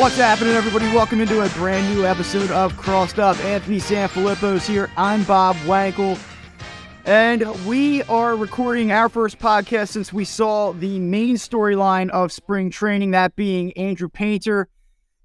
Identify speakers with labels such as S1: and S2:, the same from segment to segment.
S1: What's happening, everybody? Welcome into a brand new episode of Crossed Up. Anthony Sanfilippo's here. I'm Bob Wankel. And we are recording our first podcast since we saw the main storyline of spring training, that being Andrew Painter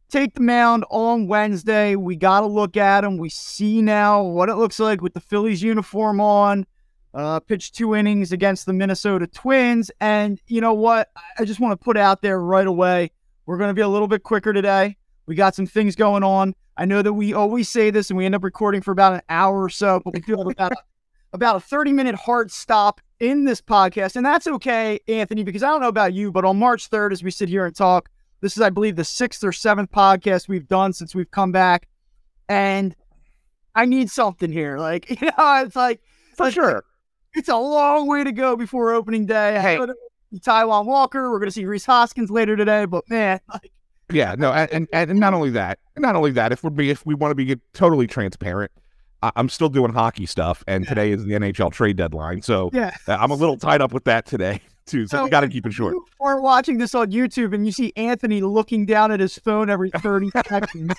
S1: take the mound on Wednesday. We got to look at him. We see now what it looks like with the Phillies uniform on. Uh, pitched two innings against the Minnesota Twins. And you know what? I just want to put out there right away we're going to be a little bit quicker today. We got some things going on. I know that we always say this and we end up recording for about an hour or so, but we do have about a, about a 30 minute hard stop in this podcast. And that's okay, Anthony, because I don't know about you, but on March 3rd, as we sit here and talk, this is, I believe, the sixth or seventh podcast we've done since we've come back. And I need something here. Like, you know, it's like,
S2: for sure.
S1: It's a long way to go before opening day.
S2: Hey,
S1: Taijuan Walker. We're going to see Rhys Hoskins later today, but man, like,
S2: yeah, no, and, and and not only that, not only that, if we're be if we want to be totally transparent, I, am still doing hockey stuff, and yeah. today is the NHL trade deadline, so
S1: yeah,
S2: I'm a little tied up with that today too. So, so we got to keep it short.
S1: Or watching this on YouTube, and you see Anthony looking down at his phone every 30 seconds.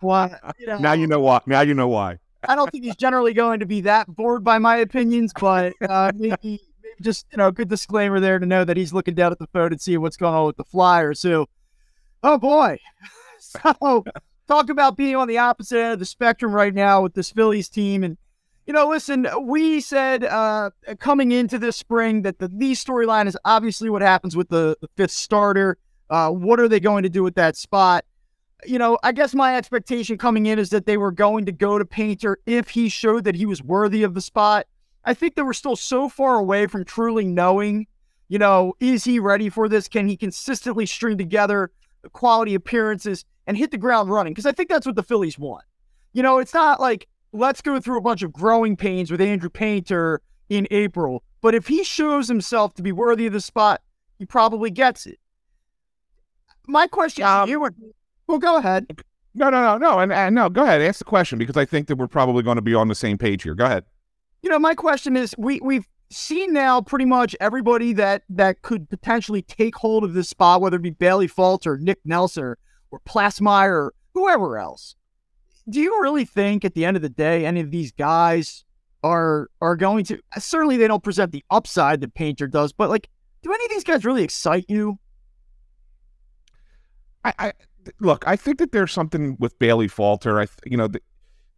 S2: Why? You know, now you know why. Now you know why.
S1: I don't think he's generally going to be that bored by my opinions, but uh, maybe just you know, good disclaimer there to know that he's looking down at the phone and seeing what's going on with the Flyers. So, oh boy, so talk about being on the opposite end of the spectrum right now with this Phillies team. And you know, listen, we said uh, coming into this spring that the lead storyline is obviously what happens with the, the fifth starter. Uh, what are they going to do with that spot? You know, I guess my expectation coming in is that they were going to go to Painter if he showed that he was worthy of the spot. I think that we're still so far away from truly knowing, you know, is he ready for this? Can he consistently string together quality appearances and hit the ground running? Because I think that's what the Phillies want. You know, it's not like let's go through a bunch of growing pains with Andrew Painter in April, but if he shows himself to be worthy of the spot, he probably gets it. My question um, to you, well, go ahead.
S2: No, no, no, no, and, and no, go ahead. Ask the question because I think that we're probably going to be on the same page here. Go ahead
S1: you know, my question is we we've seen now pretty much everybody that that could potentially take hold of this spot, whether it be Bailey Falter, Nick Nelson, or Plassmeyer, or whoever else. Do you really think at the end of the day any of these guys are are going to certainly they don't present the upside that Painter does, but like do any of these guys really excite you?
S2: I, I look, I think that there's something with Bailey Falter. I you know,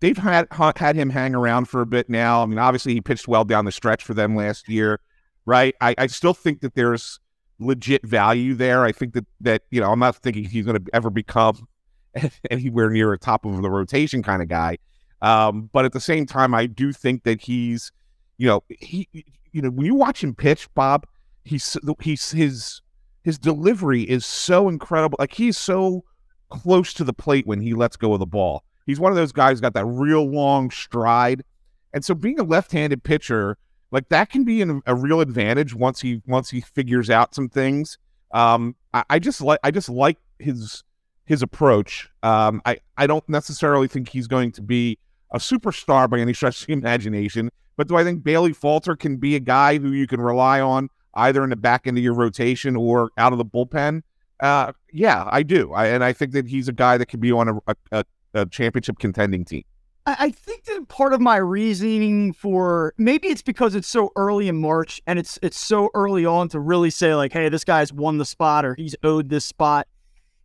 S2: they've had had him hang around for a bit now. I mean, obviously he pitched well down the stretch for them last year, right? I, I still think that there's legit value there. I think that that you know I'm not thinking he's going to ever become anywhere near a top of the rotation kind of guy. Um, but at the same time, I do think that he's, you know, he, you know, when you watch him pitch, Bob, he's he's his his delivery is so incredible. Like he's so close to the plate when he lets go of the ball. He's one of those guys got that real long stride, and so being a left-handed pitcher like that can be an, a real advantage once he once he figures out some things. Um, I, I just like I just like his his approach. Um, I I don't necessarily think he's going to be a superstar by any stretch of the imagination, but do I think Bailey Falter can be a guy who you can rely on either in the back end of your rotation or out of the bullpen? Uh, yeah, I do. I, and I think that he's a guy that can be on a, a, a a championship contending team.
S1: I think that part of my reasoning for maybe it's because it's so early in March and it's it's so early on to really say like, hey, this guy's won the spot or he's owed this spot.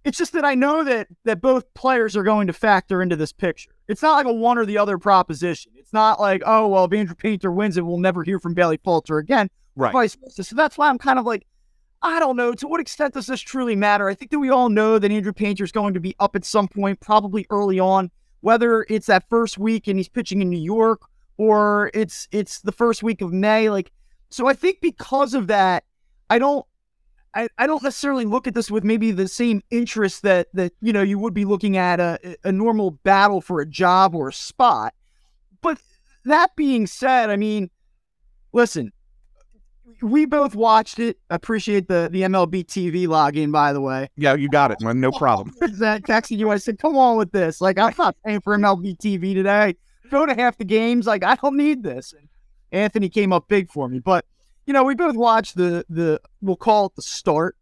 S1: It's just that I know that that both players are going to factor into this picture. It's not like a one or the other proposition. It's not like, oh well, if Andrew Painter wins it, we'll never hear from Bailey Falter again.
S2: Right.
S1: So that's why I'm kind of like, I don't know. To what extent does this truly matter? I think that we all know that Andrew Painter is going to be up at some point, probably early on, whether it's that first week and he's pitching in New York or it's it's the first week of May. Like, so I think because of that, I don't I, I don't necessarily look at this with maybe the same interest that that you know you would be looking at a, a normal battle for a job or a spot. But that being said, I mean, listen, we both watched it. Appreciate the the MLB TV login, by the way.
S2: Yeah, you got it, man. No problem.
S1: that texting you, I said, "Come on with this. Like, I'm not paying for MLB TV today. Go to half the games. Like, I don't need this." And Anthony came up big for me, but you know, we both watched the the we'll call it the start.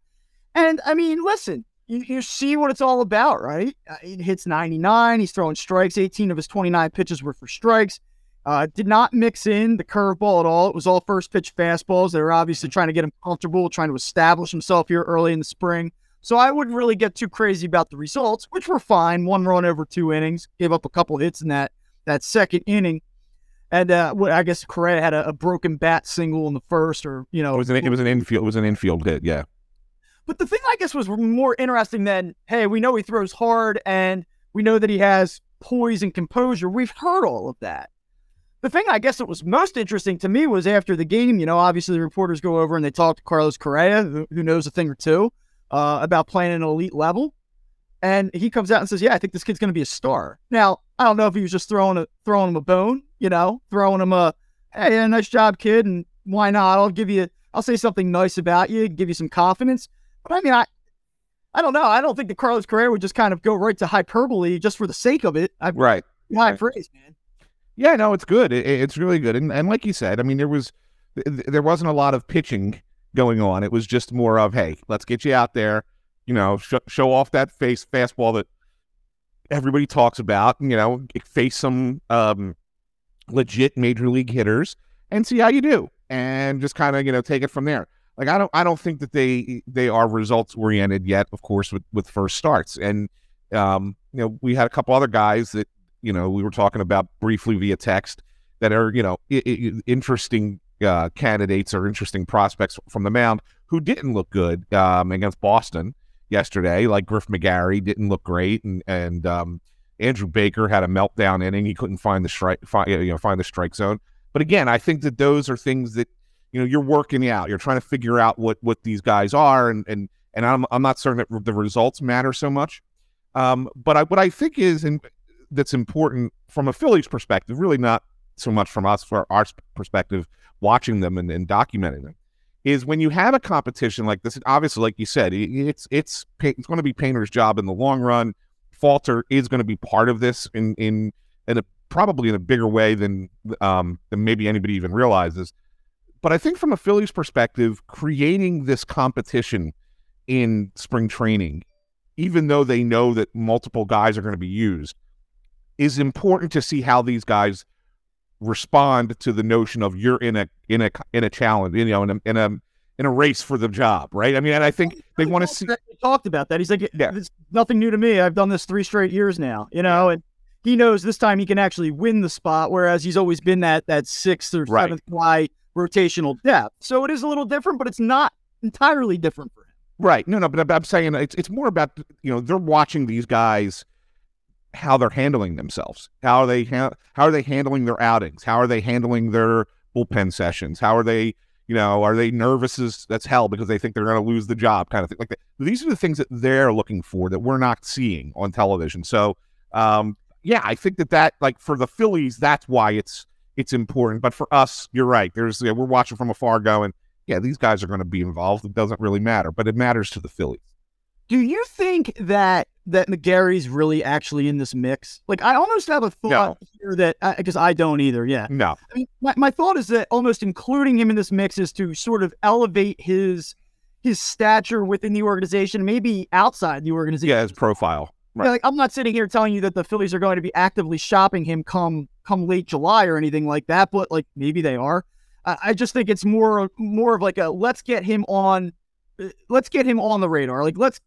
S1: And I mean, listen, you, you see what it's all about, right? Uh, it hits 99. He's throwing strikes. 18 of his 29 pitches were for strikes. Uh, did not mix in the curveball at all. It was all first pitch fastballs. They were obviously trying to get him comfortable, trying to establish himself here early in the spring. So I wouldn't really get too crazy about the results, which were fine. One run over two innings, gave up a couple hits in that that second inning. And uh, I guess Correa had a, a, broken bat single in the first, or you know,
S2: it was an it was an infield it was an infield hit, yeah.
S1: But the thing I guess was more interesting than hey, we know he throws hard and we know that he has poise and composure. We've heard all of that. The thing I guess that was most interesting to me was after the game. You know, obviously the reporters go over and they talk to Carlos Correa, who, who knows a thing or two uh, about playing at an elite level. And he comes out and says, "Yeah, I think this kid's going to be a star." Now, I don't know if he was just throwing a throwing him a bone, you know, throwing him a, "Hey, yeah, nice job, kid," and why not? I'll give you, I'll say something nice about you, give you some confidence. But I mean, I, I don't know. I don't think that Carlos Correa would just kind of go right to hyperbole just for the sake of it. I,
S2: right.
S1: High
S2: right.
S1: praise, man.
S2: Yeah, no, it's good. It, it's really good. And and like you said, I mean, there was there wasn't a lot of pitching going on. It was just more of, hey, let's get you out there you know, sh- show off that face fastball that everybody talks about, you know, face some um, legit major league hitters and see how you do and just kind of, you know, take it from there. Like I don't I don't think that they they are results oriented yet, of course, with with first starts. And um, you know, we had a couple other guys that, you know, we were talking about briefly via text that are, you know, I- I- interesting uh, candidates or interesting prospects from the mound who didn't look good um, against Boston yesterday. Like Griff McGarry didn't look great, and and um, Andrew Baker had a meltdown inning. He couldn't find the strike, find, you know, find the strike zone. But again, I think that those are things that you know you're working out. You're trying to figure out what what these guys are, and and and I'm I'm not certain that the results matter so much. Um, but I, what I think is and that's important from a Phillies perspective, really not so much from us for our perspective, watching them and, and documenting them, is when you have a competition like this. Obviously, like you said, it's it's it's going to be Painter's job in the long run. Falter is going to be part of this in in in a probably in a bigger way than um, than maybe anybody even realizes. But I think from a Phillies perspective, creating this competition in spring training, even though they know that multiple guys are going to be used, is important to see how these guys respond to the notion of you're in a in a in a challenge, you know, in a in a in a race for the job, right? I mean, and I think they want to see.
S1: He talked about that. He's like, yeah. it's nothing new to me. I've done this three straight years now, you know, and he knows this time he can actually win the spot, whereas he's always been that that sixth or
S2: right.
S1: seventh fly rotational depth. So it is a little different, but it's not entirely different for him.
S2: Right. No, no, but I'm saying it's it's more about you know they're watching these guys how they're handling themselves. How are they ha- how are they handling their outings? How are they handling their bullpen sessions? How are they, you know, are they nervous as that's hell because they think they're going to lose the job kind of thing like. These are the things that they're looking for that we're not seeing on television. So, um, yeah, I think that that like for the Phillies, that's why it's it's important. But for us, you're right. There's yeah, we're watching from afar going, yeah, these guys are going to be involved. It doesn't really matter, but it matters to the Phillies.
S1: Do you think that that McGarry's really actually in this mix? Like, I almost have a thought no. here that because I, I, don't either. Yeah,
S2: no.
S1: I mean, my, my thought is that almost including him in this mix is to sort of elevate his his stature within the organization, maybe outside the organization.
S2: Yeah, his profile.
S1: Right. Yeah, like I'm not sitting here telling you that the Phillies are going to be actively shopping him come come late July or anything like that, but like maybe they are. I, I just think it's more more of like a let's get him on, let's get him on the radar. Like let's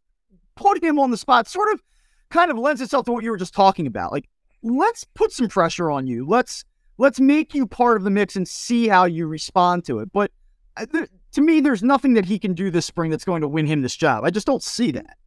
S1: put him on the spot sort of kind of lends itself to what you were just talking about. Like, let's put some pressure on you. Let's let's make you part of the mix and see how you respond to it. But uh, th- to me, there's nothing that he can do this spring that's going to win him this job. I just don't see that.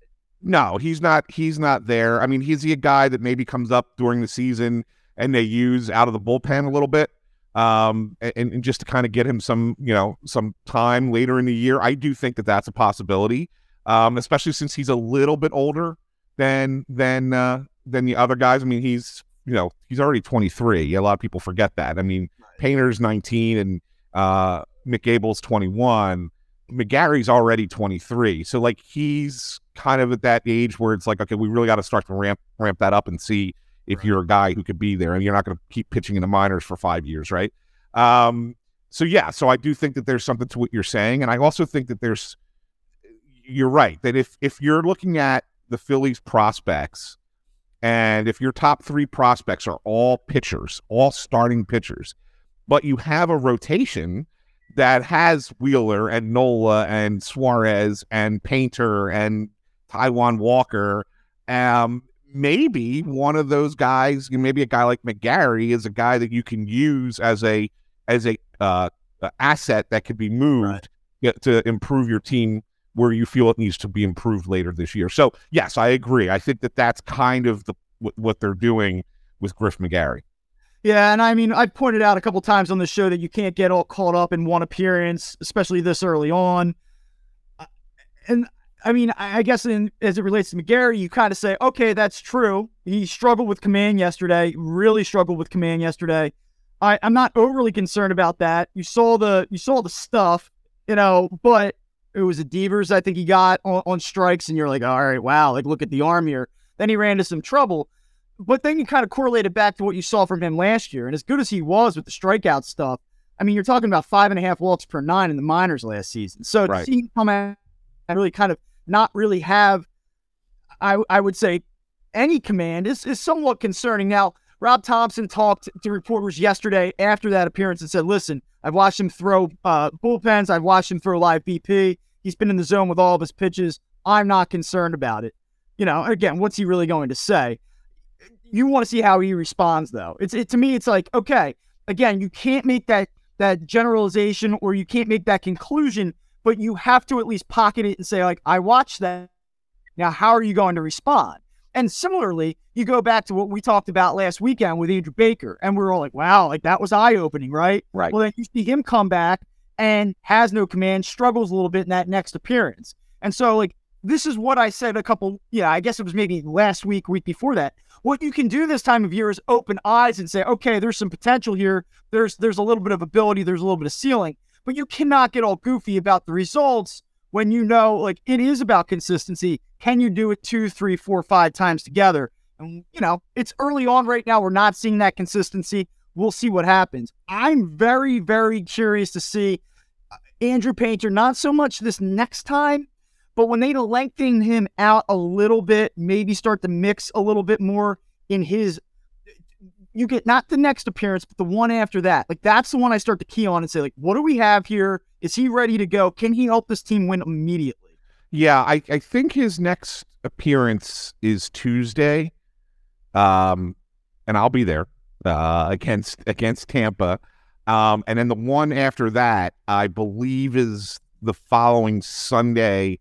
S2: No, he's not. He's not there. I mean, he's a guy that maybe comes up during the season and they use out of the bullpen a little bit, um, and, and just to kind of get him some, you know, some time later in the year. I do think that that's a possibility um, especially since he's a little bit older than than uh, than the other guys. I mean, he's you know he's already 23. A lot of people forget that. I mean, Painter's 19 and uh, Mick Abel's 21. McGarry's already 23. So like he's kind of at that age where it's like, okay, we really got to start to ramp ramp that up and see if right. you're a guy who could be there and you're not going to keep pitching in the minors for five years, right? Um, so yeah, so I do think that there's something to what you're saying, and I also think that there's you're right that if if you're looking at the Phillies prospects, and if your top three prospects are all pitchers, all starting pitchers, but you have a rotation that has Wheeler and Nola and Suarez and Painter and Taijuan Walker, um, maybe one of those guys, maybe a guy like McGarry, is a guy that you can use as a as a uh, asset that could be moved right. to improve your team where you feel it needs to be improved later this year. So yes, I agree. I think that that's kind of the what they're doing with Griff McGarry.
S1: Yeah, and I mean, I pointed out a couple times on the show that you can't get all caught up in one appearance, especially this early on. Uh, and I mean, I guess in, as it relates to McGarry, you kind of say, okay, that's true. He struggled with command yesterday, really struggled with command yesterday. I, I'm not overly concerned about that. You saw the you saw the stuff, you know, but it was a Devers I think he got on, on strikes, and you're like, all right, wow, like look at the arm here. Then he ran into some trouble. But then you kind of correlate it back to what you saw from him last year. And as good as he was with the strikeout stuff, I mean, you're talking about five and a half walks per nine in the minors last season. So right. to see him come out and really kind of not really have, I, I would say, any command is, is somewhat concerning. Now, Rob Thomson talked to reporters yesterday after that appearance and said, listen, I've watched him throw uh, bullpens. I've watched him throw live BP. He's been in the zone with all of his pitches. I'm not concerned about it. You know, again, what's he really going to say? You want to see how he responds, though. It's it, to me, it's like okay, again, you can't make that that generalization or you can't make that conclusion, but you have to at least pocket it and say like, I watched that. Now, how are you going to respond? And similarly, you go back to what we talked about last weekend with Andrew Baker, and we are all like, wow, like that was eye opening, right?
S2: Right.
S1: Well, then you see him come back and has no command, struggles a little bit in that next appearance. And so, like, this is what I said a couple, yeah, I guess it was maybe last week, week before that. What you can do this time of year is open eyes and say, okay, there's some potential here. There's there's a little bit of ability, there's a little bit of ceiling, but you cannot get all goofy about the results when you know like it is about consistency. Can you do it two, three, four, five times together? And you know, it's early on right now. We're not seeing that consistency. We'll see what happens. I'm very, very curious to see uh, Andrew Painter, not so much this next time, but when they lengthen him out a little bit, maybe start to mix a little bit more in his you get not the next appearance, but the one after that. Like that's the one I start to key on and say, like, what do we have here? Is he ready to go? Can he help this team win immediately?
S2: Yeah, I, I think his next appearance is Tuesday. Um, and I'll be there uh, against against Tampa. Um, and then the one after that, I believe, is the following Sunday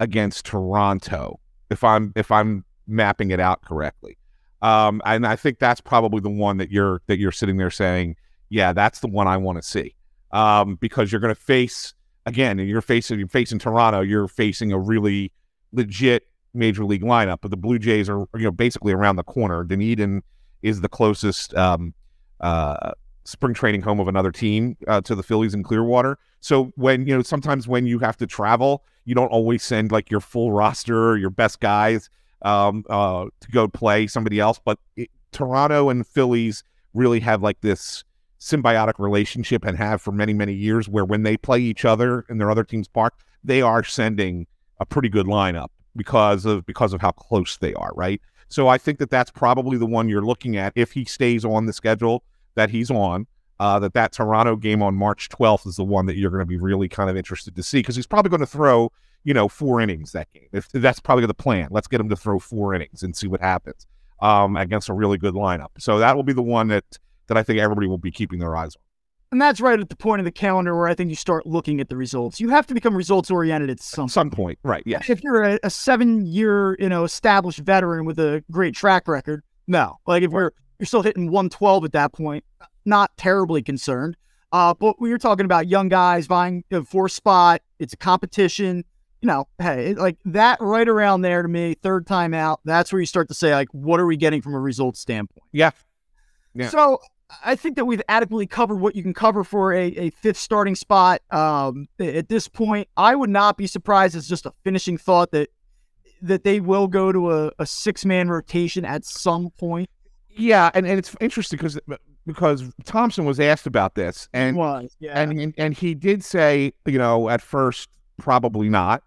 S2: against Toronto. If I'm if I'm mapping it out correctly. Um, and I think that's probably the one that you're that you're sitting there saying, yeah, that's the one I want to see, um, because you're going to face again, and you're facing you're facing Toronto, you're facing a really legit major league lineup. But the Blue Jays are you know basically around the corner. Dunedin is the closest um, uh, spring training home of another team uh, to the Phillies in Clearwater. So when you know sometimes when you have to travel, you don't always send like your full roster or your best guys um, uh, to go play somebody else. But it, Toronto and Phillies really have like this symbiotic relationship and have for many, many years where when they play each other in their other team's park, they are sending a pretty good lineup because of because of how close they are, right? So I think that that's probably the one you're looking at if he stays on the schedule that he's on. Uh, that that Toronto game on March 12th is the one that you're going to be really kind of interested to see because he's probably going to throw you know, four innings that game. If that's probably the plan, let's get him to throw four innings and see what happens um, against a really good lineup. So that will be the one that that I think everybody will be keeping their eyes on.
S1: And that's right at the point of the calendar where I think you start looking at the results. You have to become results oriented at some,
S2: some point, right? Yes.
S1: If you're a, a seven year, you know, established veteran with a great track record, no. Like if we're you're still hitting 112 at that point, not terribly concerned. Uh, but when you're talking about young guys vying for spot, it's a competition you know, hey, like that right around there to me, third time out, that's where you start to say, like, what are we getting from a results standpoint?
S2: Yeah. Yeah.
S1: So I think that we've adequately covered what you can cover for a, a fifth starting spot. Um, at this point, I would not be surprised It's just a finishing thought that that they will go to a, a six man rotation at some point.
S2: Yeah, and, and it's interesting because because Thomson was asked about this, and
S1: was, yeah.
S2: and and he did say, you know, at first probably not,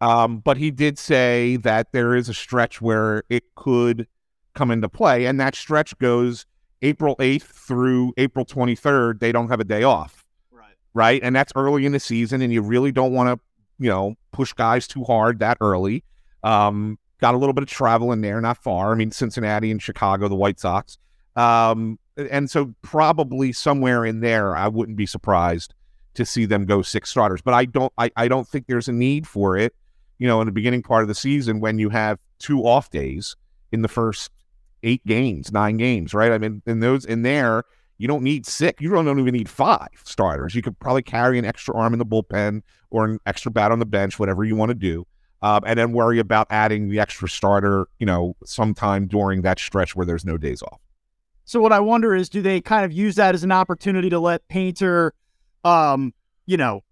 S2: Um, but he did say that there is a stretch where it could come into play, and that stretch goes April 8th through April 23rd. They don't have a day off,
S1: Right.
S2: right? And that's early in the season, and you really don't want to, you know, push guys too hard that early. Um, got a little bit of travel in there, not far. I mean, Cincinnati and Chicago, the White Sox. Um, and so probably somewhere in there, I wouldn't be surprised to see them go six starters. But I don't, I, I don't think there's a need for it. You know, in the beginning part of the season when you have two off days in the first eight games, nine games, right? I mean, in those in there, you don't need six. You don't even need five starters. You could probably carry an extra arm in the bullpen or an extra bat on the bench, whatever you want to do. Um, and then worry about adding the extra starter, you know, sometime during that stretch where there's no days off.
S1: So what I wonder is, do they kind of use that as an opportunity to let Painter, um, you know,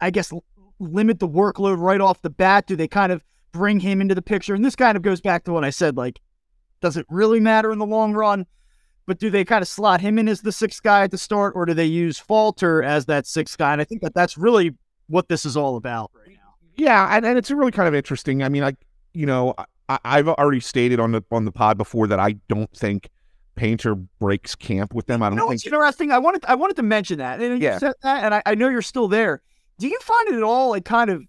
S1: I guess limit the workload right off the bat? Do they kind of bring him into the picture? And this kind of goes back to what I said, like, does it really matter in the long run? But do they kind of slot him in as the sixth guy at the start, or do they use Falter as that sixth guy? And I think that that's really what this is all about right now.
S2: Yeah, and, and it's really kind of interesting. I mean, like you know, I, I've already stated on the on the pod before that I don't think Painter breaks camp with them. I don't
S1: You know
S2: think.
S1: what's interesting? I wanted I wanted to mention that, and
S2: Yeah.
S1: you said that, and I, I know you're still there. Do you find it at all like kind of,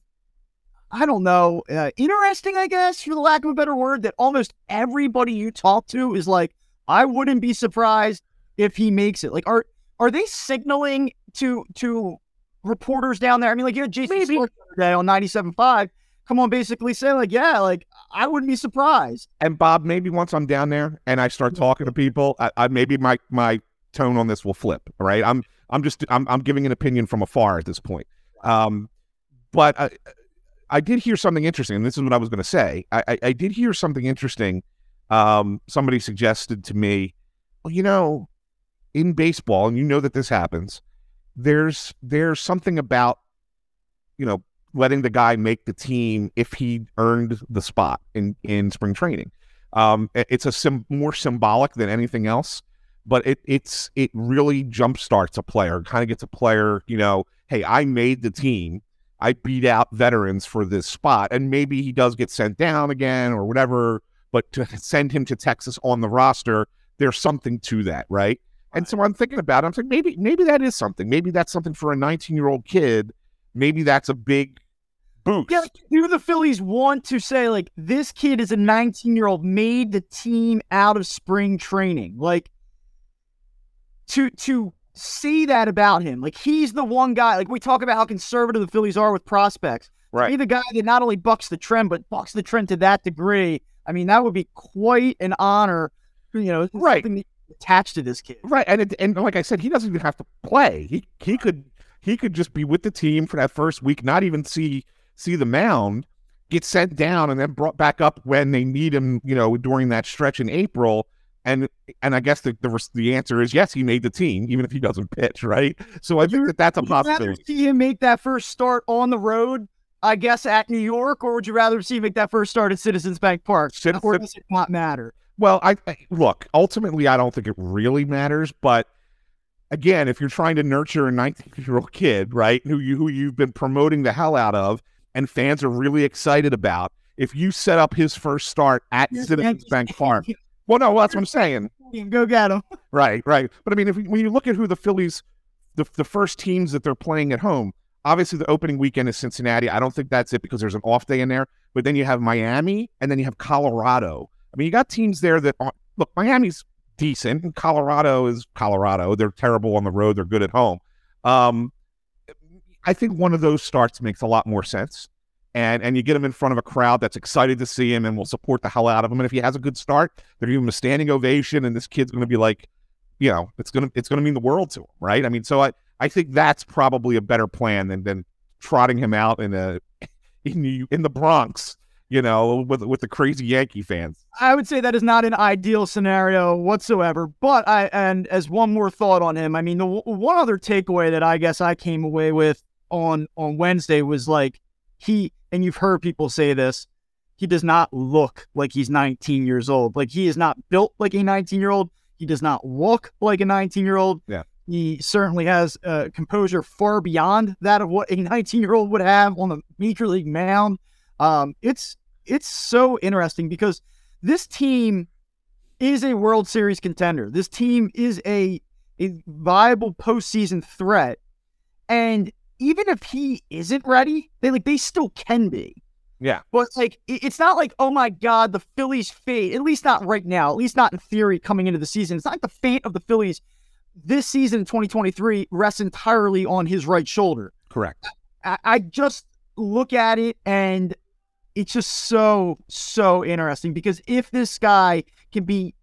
S1: I don't know, uh, interesting? I guess for the lack of a better word, that almost everybody you talk to is like, I wouldn't be surprised if he makes it. Like, are are they signaling to to reporters down there? I mean, like you had Jason
S2: Maybe.
S1: Swartz the other day on 97.5 come on, basically say like, yeah, like I wouldn't be surprised.
S2: and Bob, maybe once I'm down there and I start talking to people, I, I maybe my my tone on this will flip. all Right? I'm I'm just I'm I'm giving an opinion from afar at this point. Um, but I I did hear something interesting, and this is what I was going to say. I, I I did hear something interesting. Um, somebody suggested to me, well, you know, in baseball, and you know that this happens. There's there's something about you know letting the guy make the team if he earned the spot in in spring training. Um, it's a sim- more symbolic than anything else, but it it's it really jumpstarts a player. Kind of gets a player, you know, hey, I made the team. I beat out veterans for this spot, and maybe he does get sent down again or whatever. But to send him to Texas on the roster, there's something to that, right? And so I'm thinking about it. I'm saying maybe maybe that is something. Maybe that's something for a 19 year old kid. Maybe that's a big boost.
S1: Yeah, do the Phillies want to say like this kid is a 19 year old made the team out of spring training? Like to to see that about him, like he's the one guy. Like we talk about how conservative the Phillies are with prospects.
S2: Right.
S1: Be the guy that not only bucks the trend but bucks the trend to that degree. I mean, that would be quite an honor. You know,
S2: Right.
S1: attached to this kid.
S2: Right, and it, and like I said, he doesn't even have to play. He he could he could just be with the team for that first week, not even see see the mound, get sent down, and then brought back up when they need him. You know, during that stretch in April. And and I guess the the, the answer is yes, he made the team, even if he doesn't pitch, right? So I think that that's a
S1: Would you rather
S2: possibility.
S1: see him make that first start on the road, I guess, at New York, or would you rather see him make that first start at Citizens Bank Park?
S2: Citizens-
S1: or does it not matter?
S2: Well, I, I look ultimately, I don't think it really matters, but again, if you're trying to nurture a 19 year old kid, right, who you who you've been promoting the hell out of, and fans are really excited about, if you set up his first start at Citizens Bank Park, well, no, well, that's what I'm saying,
S1: Go get them.
S2: right, right. But I mean, if when you look at who the Phillies, the the first teams that they're playing at home, obviously the opening weekend is Cincinnati. I don't think that's it because there's an off day in there. But then you have Miami, and then you have Colorado. I mean, you got teams there that are, look. Miami's decent, and Colorado is Colorado. They're terrible on the road. They're good at home. Um, I think one of those starts makes a lot more sense. And and you get him in front of a crowd that's excited to see him and will support the hell out of him. And if he has a good start, they're giving him a standing ovation, and this kid's going to be like, you know, it's gonna it's gonna mean the world to him, right? I mean, so I I think that's probably a better plan than than trotting him out in a in the in the Bronx, you know, with with the crazy Yankee fans.
S1: I would say that is not an ideal scenario whatsoever. But I, and as one more thought on him, I mean, the one other takeaway that I guess I came away with on on Wednesday was like he, and you've heard people say this, he does not look like he's 19 years old. Like he is not built like a 19 year old. He does not look like a 19 year old.
S2: Yeah.
S1: He certainly has uh, composure far beyond that of what a 19 year old would have on the major league mound. Um, it's it's so interesting because this team is a World Series contender. This team is a a viable postseason threat, and even if he isn't ready, they like they still can be.
S2: Yeah.
S1: But like it's not like, oh my God, the Phillies fate, at least not right now, at least not in theory coming into the season. It's not like the fate of the Phillies this season in 2023 rests entirely on his right shoulder.
S2: Correct.
S1: I, I just look at it and it's just so, so interesting because if this guy can be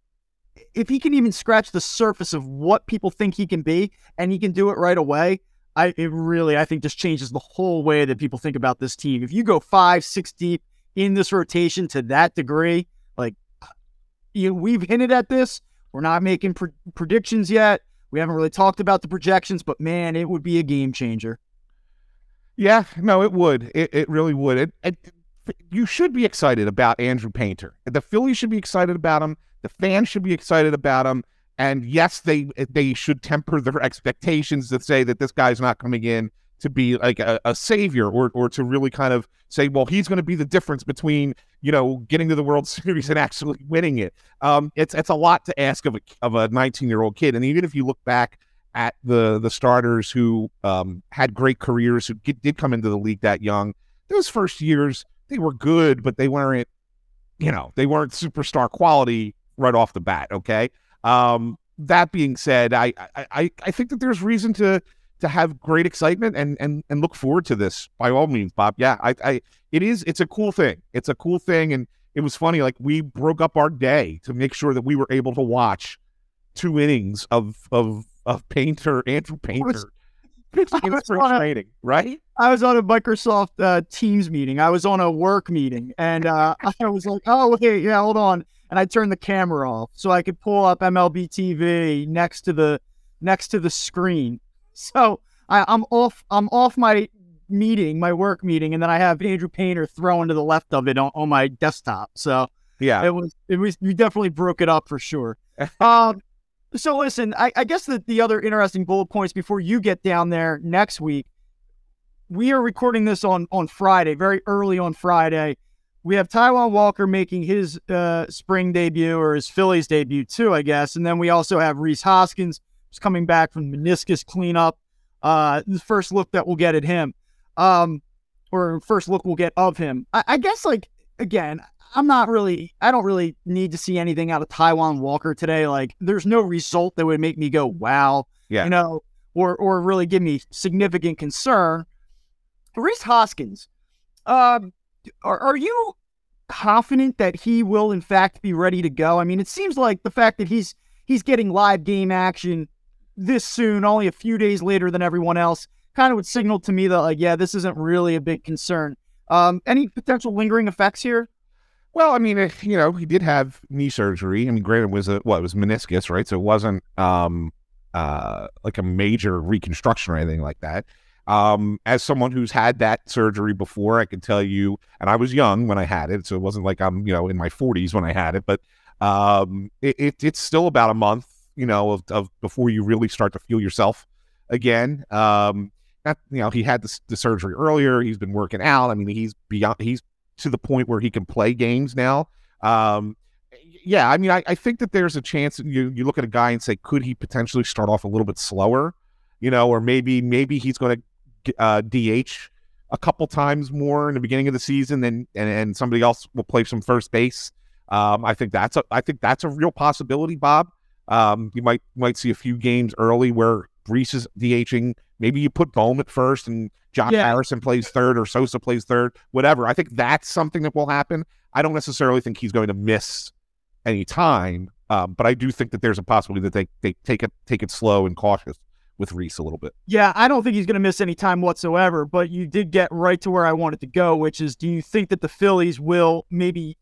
S1: if he can even scratch the surface of what people think he can be and he can do it right away, I it really I think just changes the whole way that people think about this team. If you go five, six deep in this rotation to that degree, like you we've hinted at this. We're not making pre- predictions yet. We haven't really talked about the projections, but man, it would be a game changer.
S2: Yeah, no, it would. It, it really would. It, it, you should be excited about Andrew Painter. The Phillies should be excited about him. The fans should be excited about him. And yes, they they should temper their expectations to say that this guy's not coming in to be like a, a savior or or to really kind of say, well, he's going to be the difference between you know getting to the World Series and actually winning it. Um, it's it's a lot to ask of a of a 19 year old kid. And even if you look back at the the starters who um, had great careers who get, did come into the league that young, those first years they were good, but they weren't you know they weren't superstar quality right off the bat. Okay. Um, that being said, I, I I think that there's reason to to have great excitement and and and look forward to this by all means, Bob. Yeah, I, I it is it's a cool thing. It's a cool thing, and it was funny. Like we broke up our day to make sure that we were able to watch two innings of of of Painter Andrew Painter. It's spring training, right?
S1: I was on a Microsoft uh, Teams meeting. I was on a work meeting, and uh, I was like, "Oh, okay, yeah, hold on." And I turned the camera off so I could pull up MLB TV next to the next to the screen. So I, I'm off I'm off my meeting, my work meeting, and then I have Andrew Painter thrown to the left of it on, on my desktop. So
S2: yeah,
S1: it was it was you definitely broke it up for sure. um, so listen, I, I guess that the other interesting bullet points before you get down there next week, we are recording this on on Friday, very early on Friday we have Taijuan Walker making his uh, spring debut or his Phillies debut too, I guess. And then we also have Rhys Hoskins who's coming back from meniscus cleanup. Uh, the first look that we'll get at him, um, or first look we'll get of him. I, I guess, like again, I'm not really, I don't really need to see anything out of Taijuan Walker today. Like, there's no result that would make me go, wow,
S2: yeah,
S1: you know, or or really give me significant concern. Rhys Hoskins, um, are, are you confident that he will in fact be ready to go? I mean, it seems like the fact that he's he's getting live game action this soon, only a few days later than everyone else, kind of would signal to me that like, yeah, this isn't really a big concern. Um, any potential lingering effects here?
S2: Well, I mean, you know, he did have knee surgery. I mean, granted, it was a what was meniscus, right? So it wasn't um uh like a major reconstruction or anything like that. Um, as someone who's had that surgery before, I can tell you, and I was young when I had it, so it wasn't like I'm, you know, in my 40s when I had it, but um, it, it, it's still about a month, you know, of, of before you really start to feel yourself again. Um, you know, he had the, the surgery earlier. He's been working out. I mean, he's beyond, he's to the point where he can play games now. Um, yeah, I mean, I, I think that there's a chance you you look at a guy and say, could he potentially start off a little bit slower, you know, or maybe maybe he's going to uh, DH a couple times more in the beginning of the season, and and, and somebody else will play some first base. Um, I think that's a I think that's a real possibility, Bob. Um, you might might see a few games early where Rhys is DHing. Maybe you put Bohm at first and Josh yeah. Harrison plays third or Sosa plays third, whatever. I think that's something that will happen. I don't necessarily think he's going to miss any time, um, but I do think that there's a possibility that they, they take it take it slow and cautious with Rhys a little bit.
S1: Yeah, I don't think he's going to miss any time whatsoever, but you did get right to where I wanted to go, which is do you think that the Phillies will maybe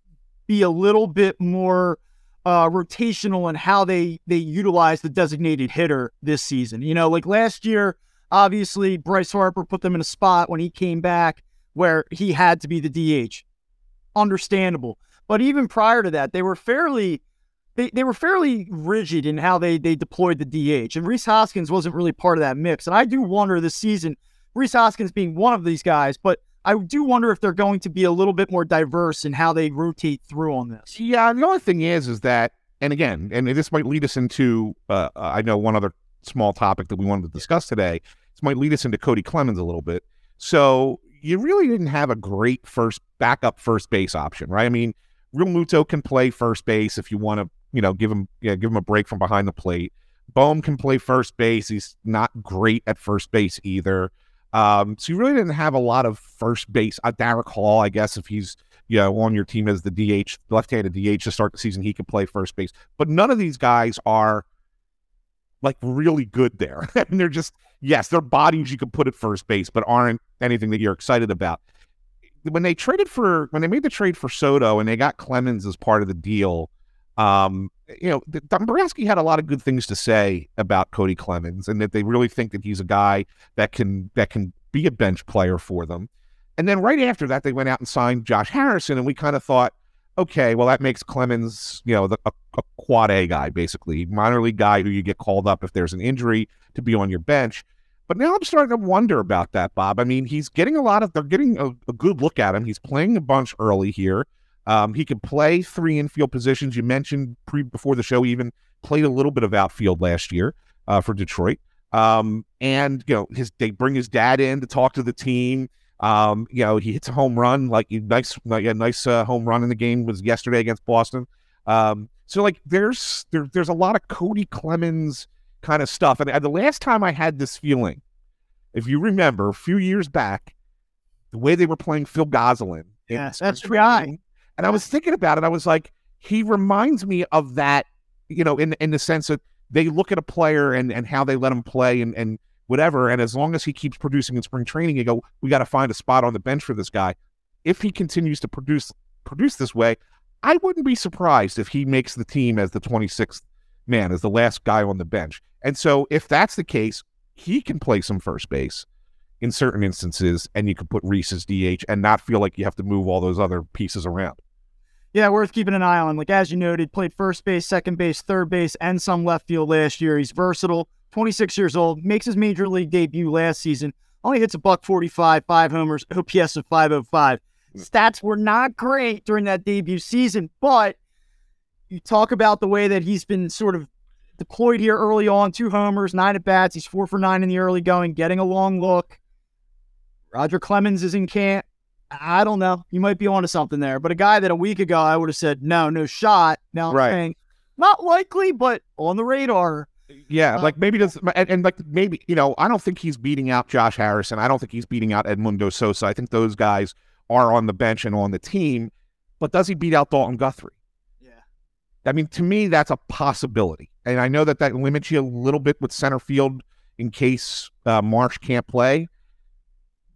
S1: be a little bit more uh, rotational in how they they utilize the designated hitter this season? You know, like last year, obviously Bryce Harper put them in a spot when he came back where he had to be the DH. Understandable. But even prior to that, they were fairly they, they were fairly rigid in how they they deployed the DH, and Rhys Hoskins wasn't really part of that mix. And I do wonder this season, Rhys Hoskins being one of these guys, but I do wonder if they're going to be a little bit more diverse in how they rotate through on this.
S2: Yeah, the only thing is, is that, and again, and this might lead us into, uh, I know one other small topic that we wanted to discuss today. This might lead us into Kody Clemens a little bit. So you really didn't have a great first backup first base option, right? I mean, Realmuto can play first base if you want to, you know, give him, yeah, give him a break from behind the plate. Bohm can play first base. He's not great at first base either. Um, so you really didn't have a lot of first base. Uh, Darick Hall, I guess, if he's you know on your team as the DH, left-handed DH to start the season, he could play first base. But none of these guys are like really good there. and they're just yes, they're bodies you could put at first base, but aren't anything that you're excited about. When they traded for when they made the trade for Soto and they got Clemens as part of the deal, um, you know, Dombrowski had a lot of good things to say about Kody Clemens, and that they really think that he's a guy that can that can be a bench player for them. And then right after that, they went out and signed Josh Harrison, and we kind of thought, okay, well that makes Clemens, you know, the, a, a quad A guy basically, minor league guy who you get called up if there's an injury to be on your bench. But now I'm starting to wonder about that, Bob. I mean, he's getting a lot of, they're getting a, a good look at him. He's playing a bunch early here. Um, he can play three infield positions. You mentioned pre before the show, even played a little bit of outfield last year uh, for Detroit. Um, and you know, his they bring his dad in to talk to the team. Um, you know, he hits a home run, like nice, like a nice uh, home run in the game was yesterday against Boston. Um, so like, there's there, there's a lot of Kody Clemens kind of stuff. And, and the last time I had this feeling, if you remember, a few years back, the way they were playing Phil Gosselin.
S1: Yes, that's right.
S2: And I was thinking about it. I was like, he reminds me of that, you know, in in the sense that they look at a player and and how they let him play and and whatever. And as long as he keeps producing in spring training, you go, we got to find a spot on the bench for this guy. If he continues to produce produce this way, I wouldn't be surprised if he makes the team as the 26th man, as the last guy on the bench. And so if that's the case, he can play some first base in certain instances, and you can put Rhys's DH and not feel like you have to move all those other pieces around
S1: yeah, worth keeping an eye on. Like as you noted, played first base, second base, third base, and some left field last year. He's versatile. 26 years old, makes his major league debut last season. Only hits a buck 45, five homers, OPS of 505. Mm. Stats were not great during that debut season, but you talk about the way that he's been sort of deployed here early on two homers, nine at bats. He's four for nine in the early going, getting a long look. Roger Clemens is in camp. I don't know. You might be onto something there. But a guy that a week ago I would have said, no, no shot. Now I'm saying, not likely, but on the radar.
S2: Yeah, uh, like maybe does and, and, like maybe you know I don't think he's beating out Josh Harrison. I don't think he's beating out Edmundo Sosa. I think those guys are on the bench and on the team. But does he beat out Dalton Guthrie?
S1: Yeah.
S2: I mean, to me, that's a possibility, and I know that that limits you a little bit with center field in case uh, Marsh can't play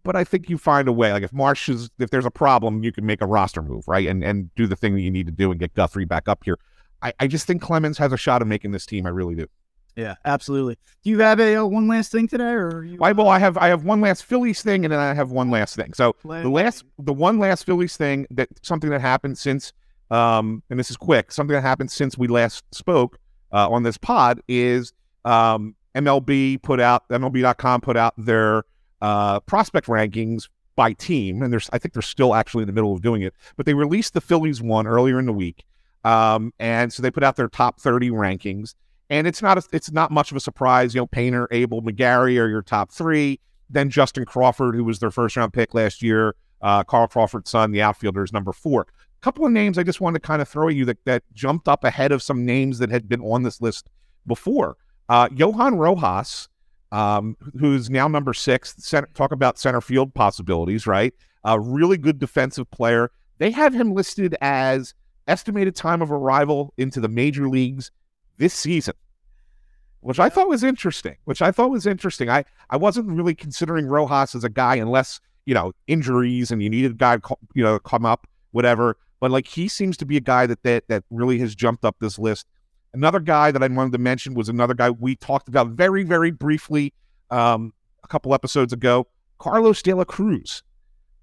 S2: but I think you find a way. Like if Marsh is, if there's a problem, you can make a roster move, right? And and do the thing that you need to do and get Guthrie back up here. I, I just think Clemens has a shot of making this team. I really do.
S1: Yeah, absolutely. Do you have a uh, one last thing today, or you,
S2: well, I have I have one last Phillies thing, and then I have one last thing. So the last the one last Phillies thing that something that happened since, um, and this is quick, something that happened since we last spoke uh, on this pod is um, MLB put out MLB.com put out their uh, prospect rankings by team, and there's I think they're still actually in the middle of doing it, but they released the Phillies one earlier in the week, um, and so they put out their top 30 rankings, and it's not a, it's not much of a surprise. You know, Painter, Abel, McGarry are your top three. Then Justin Crawford, who was their first round pick last year, uh, Carl Crawford's son, the outfielder, is number four. A couple of names I just wanted to kind of throw at you that that jumped up ahead of some names that had been on this list before. Uh, Johan Rojas um, who's now number six. Center, talk about center field possibilities, right? A really good defensive player. They have him listed as estimated time of arrival into the major leagues this season, which I thought was interesting. Which I thought was interesting. I I wasn't really considering Rojas as a guy unless you know injuries and you needed a guy you know come up whatever. But like he seems to be a guy that that that really has jumped up this list. Another guy that I wanted to mention was another guy we talked about very, very briefly um, a couple episodes ago Carlos de la Cruz,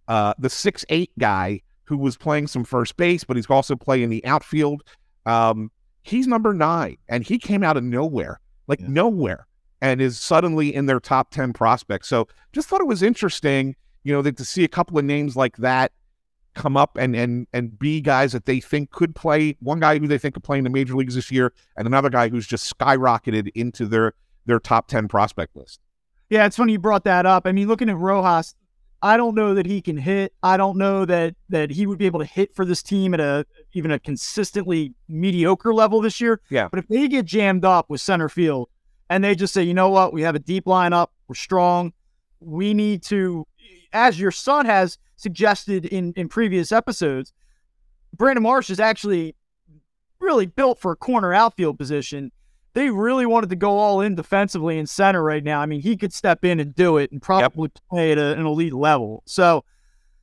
S2: uh, the six eight guy who was playing some first base, but he's also playing the outfield. Um, he's number nine, and he came out of nowhere, like yeah. nowhere, and is suddenly in their top 10 prospects. So just thought it was interesting. you know, that to see a couple of names like that come up and and and be guys that they think could play. One guy who they think could play in the major leagues this year, and another guy who's just skyrocketed into their their top ten prospect list.
S1: Yeah, it's funny you brought that up. I mean, looking at Rojas, I don't know that he can hit. I don't know that that he would be able to hit for this team at a even a consistently mediocre level this year.
S2: Yeah.
S1: But if they get jammed up with center field and they just say, you know what, we have a deep lineup, we're strong, we need to, as your son has suggested in in previous episodes, Brandon Marsh is actually really built for a corner outfield position they really wanted to go all in defensively in center right now. I mean, he could step in and do it and probably yep. play at a, an elite level. So,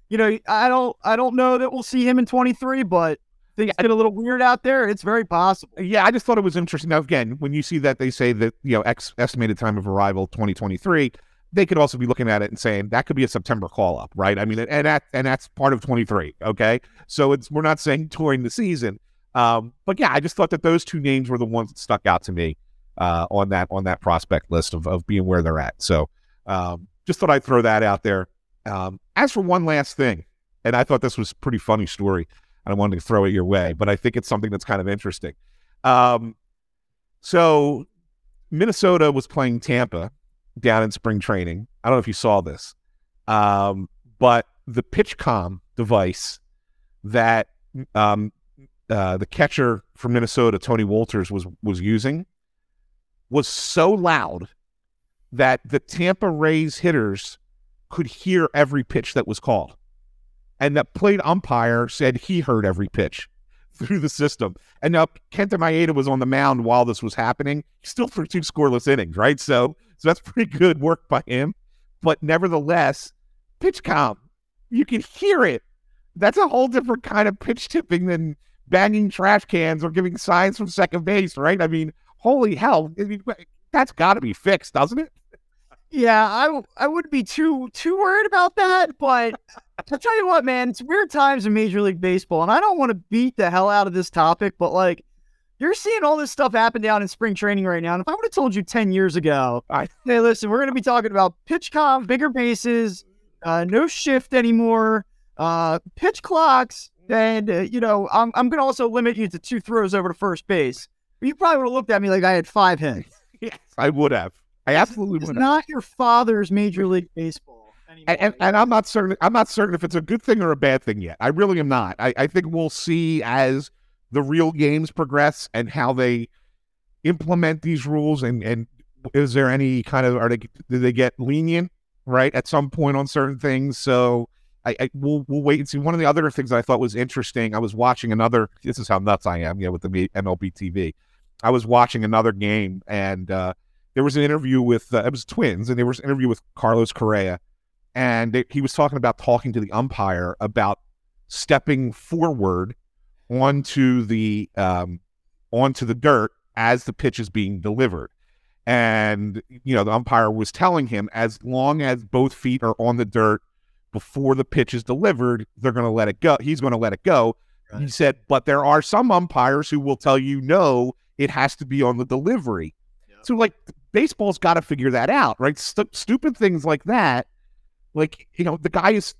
S1: you know, I don't, I don't know that we'll see him in 23, but things get a little weird out there. It's very possible.
S2: Yeah, I just thought it was interesting. Now, again, when you see that they say that you know X estimated time of arrival 2023, they could also be looking at it and saying that could be a September call up, right? I mean, and that and that's part of 23. Okay, so it's we're not saying touring the season, um, but yeah, I just thought that those two names were the ones that stuck out to me uh, on that on that prospect list of, of being where they're at. So um, just thought I'd throw that out there. Um, as for one last thing, and I thought this was a pretty funny story, and I wanted to throw it your way, but I think it's something that's kind of interesting. Um, so Minnesota was playing Tampa down in spring training. I don't know if you saw this, um, but the PitchCom device that um, uh, the catcher from Minnesota, Tony Wolters, was was using was so loud that the Tampa Rays hitters could hear every pitch that was called. And that plate umpire said he heard every pitch through the system. And now Kenta Maeda was on the mound while this was happening. He still threw two scoreless innings, right? So, so that's pretty good work by him. But nevertheless, PitchCom, you can hear it. That's a whole different kind of pitch tipping than banging trash cans or giving signs from second base, right? I mean, holy hell, I mean, that's got to be fixed, doesn't it?
S1: Yeah, I I wouldn't be too too worried about that, but I'll tell you what, man, it's weird times in Major League Baseball, and I don't want to beat the hell out of this topic, but like you're seeing all this stuff happen down in spring training right now. And if I would have told you 10 years ago, I, hey, listen, we're going to be talking about PitchCom, bigger bases, uh, no shift anymore, uh, pitch clocks, and uh, you know, I'm I'm gonna also limit you to two throws over to first base. You probably would have looked at me like I had five hits.
S2: yes, I would have. I absolutely
S1: it's
S2: would.
S1: It's not your father's Major League Baseball.
S2: And, and, and, I'm not certain. I'm not certain if it's a good thing or a bad thing yet. I really am not. I, I think we'll see as the real games progress and how they implement these rules. And and is there any kind of are they do they get lenient right at some point on certain things? So I, I we'll we'll wait and see. One of the other things I thought was interesting. I was watching another. This is how nuts I am, you know, with the MLB TV. I was watching another game, and uh, there was an interview with uh, it was Twins, and there was an interview with Carlos Correa, and he was talking about talking to the umpire about stepping forward onto the um, onto the dirt as the pitch is being delivered. And you know, the umpire was telling him as long as both feet are on the dirt before the pitch is delivered, they're going to let it go. He's going to let it go. Right. He said, but there are some umpires who will tell you, no, it has to be on the delivery. So, like, baseball's got to figure that out, right? St- stupid things like that. Like, you know, the guy is,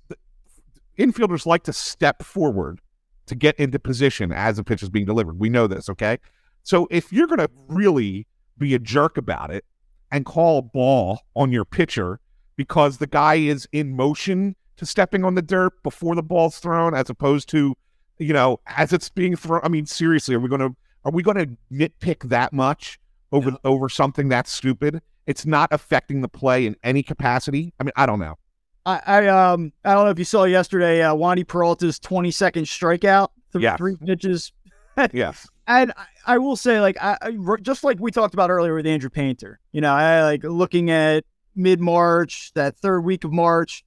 S2: infielders like to step forward to get into position as the pitch is being delivered. We know this, okay? So, if you're going to really be a jerk about it and call a ball on your pitcher because the guy is in motion to stepping on the dirt before the ball's thrown, as opposed to, you know, as it's being thrown. I mean, seriously, are we going to are we going to nitpick that much over no. over something that's stupid? It's not affecting the play in any capacity. I mean, I don't know.
S1: I, I um I don't know if you saw yesterday uh, Wandy Peralta's twenty second strikeout, th- three pitches.
S2: yes.
S1: And I, I, will say, like, I, I, just like we talked about earlier with Andrew Painter, you know, I like looking at mid March, that third week of March,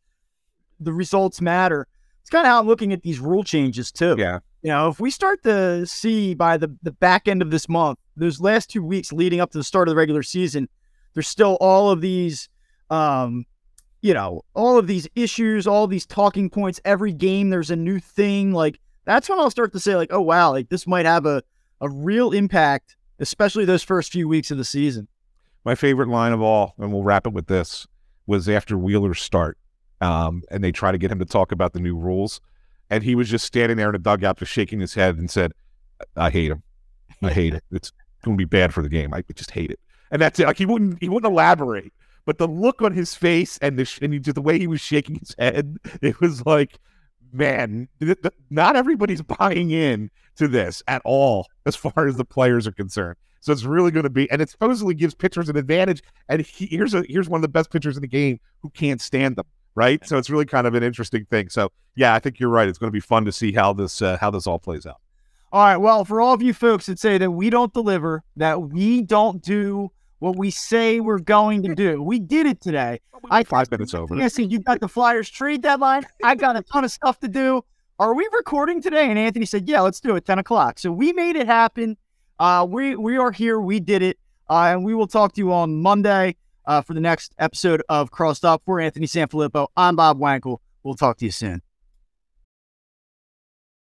S1: the results matter. It's kind of how I'm looking at these rule changes too.
S2: Yeah.
S1: You know, if we start to see by the, the back end of this month, those last two weeks leading up to the start of the regular season, there's still all of these, um, you know, all of these issues, all these talking points. Every game, there's a new thing. Like that's when I'll start to say, like, oh wow, like this might have a a real impact, especially those first few weeks of the season.
S2: My favorite line of all, and we'll wrap it with this, was after Wheeler's start um, and they try to get him to talk about the new rules, and he was just standing there in a dugout, just shaking his head and said, "I hate him. I hate it. It's going to be bad for the game. I just hate it." And that's it. Like he wouldn't he wouldn't elaborate, but the look on his face and the sh- and just the way he was shaking his head, it was like, man, th- th- not everybody's buying in to this at all as far as the players are concerned. So it's really going to be, and it supposedly gives pitchers an advantage. And he, here's a here's one of the best pitchers in the game who can't stand them, right? So it's really kind of an interesting thing. So yeah, I think you're right. It's going to be fun to see how this uh, how this all plays out.
S1: All right. Well, for all of you folks that say that we don't deliver, that we don't do what we say we're going to do, we did it today.
S2: I five minutes over.
S1: I see you got the Flyers trade deadline. I got a ton of stuff to do. Are we recording today? And Anthony said, "Yeah, let's do it. Ten o'clock." So we made it happen. Uh, we we are here. We did it, uh, and we will talk to you on Monday uh, for the next episode of Crossed Up. For Anthony Sanfilippo, I'm Bob Wankel. We'll talk to you soon.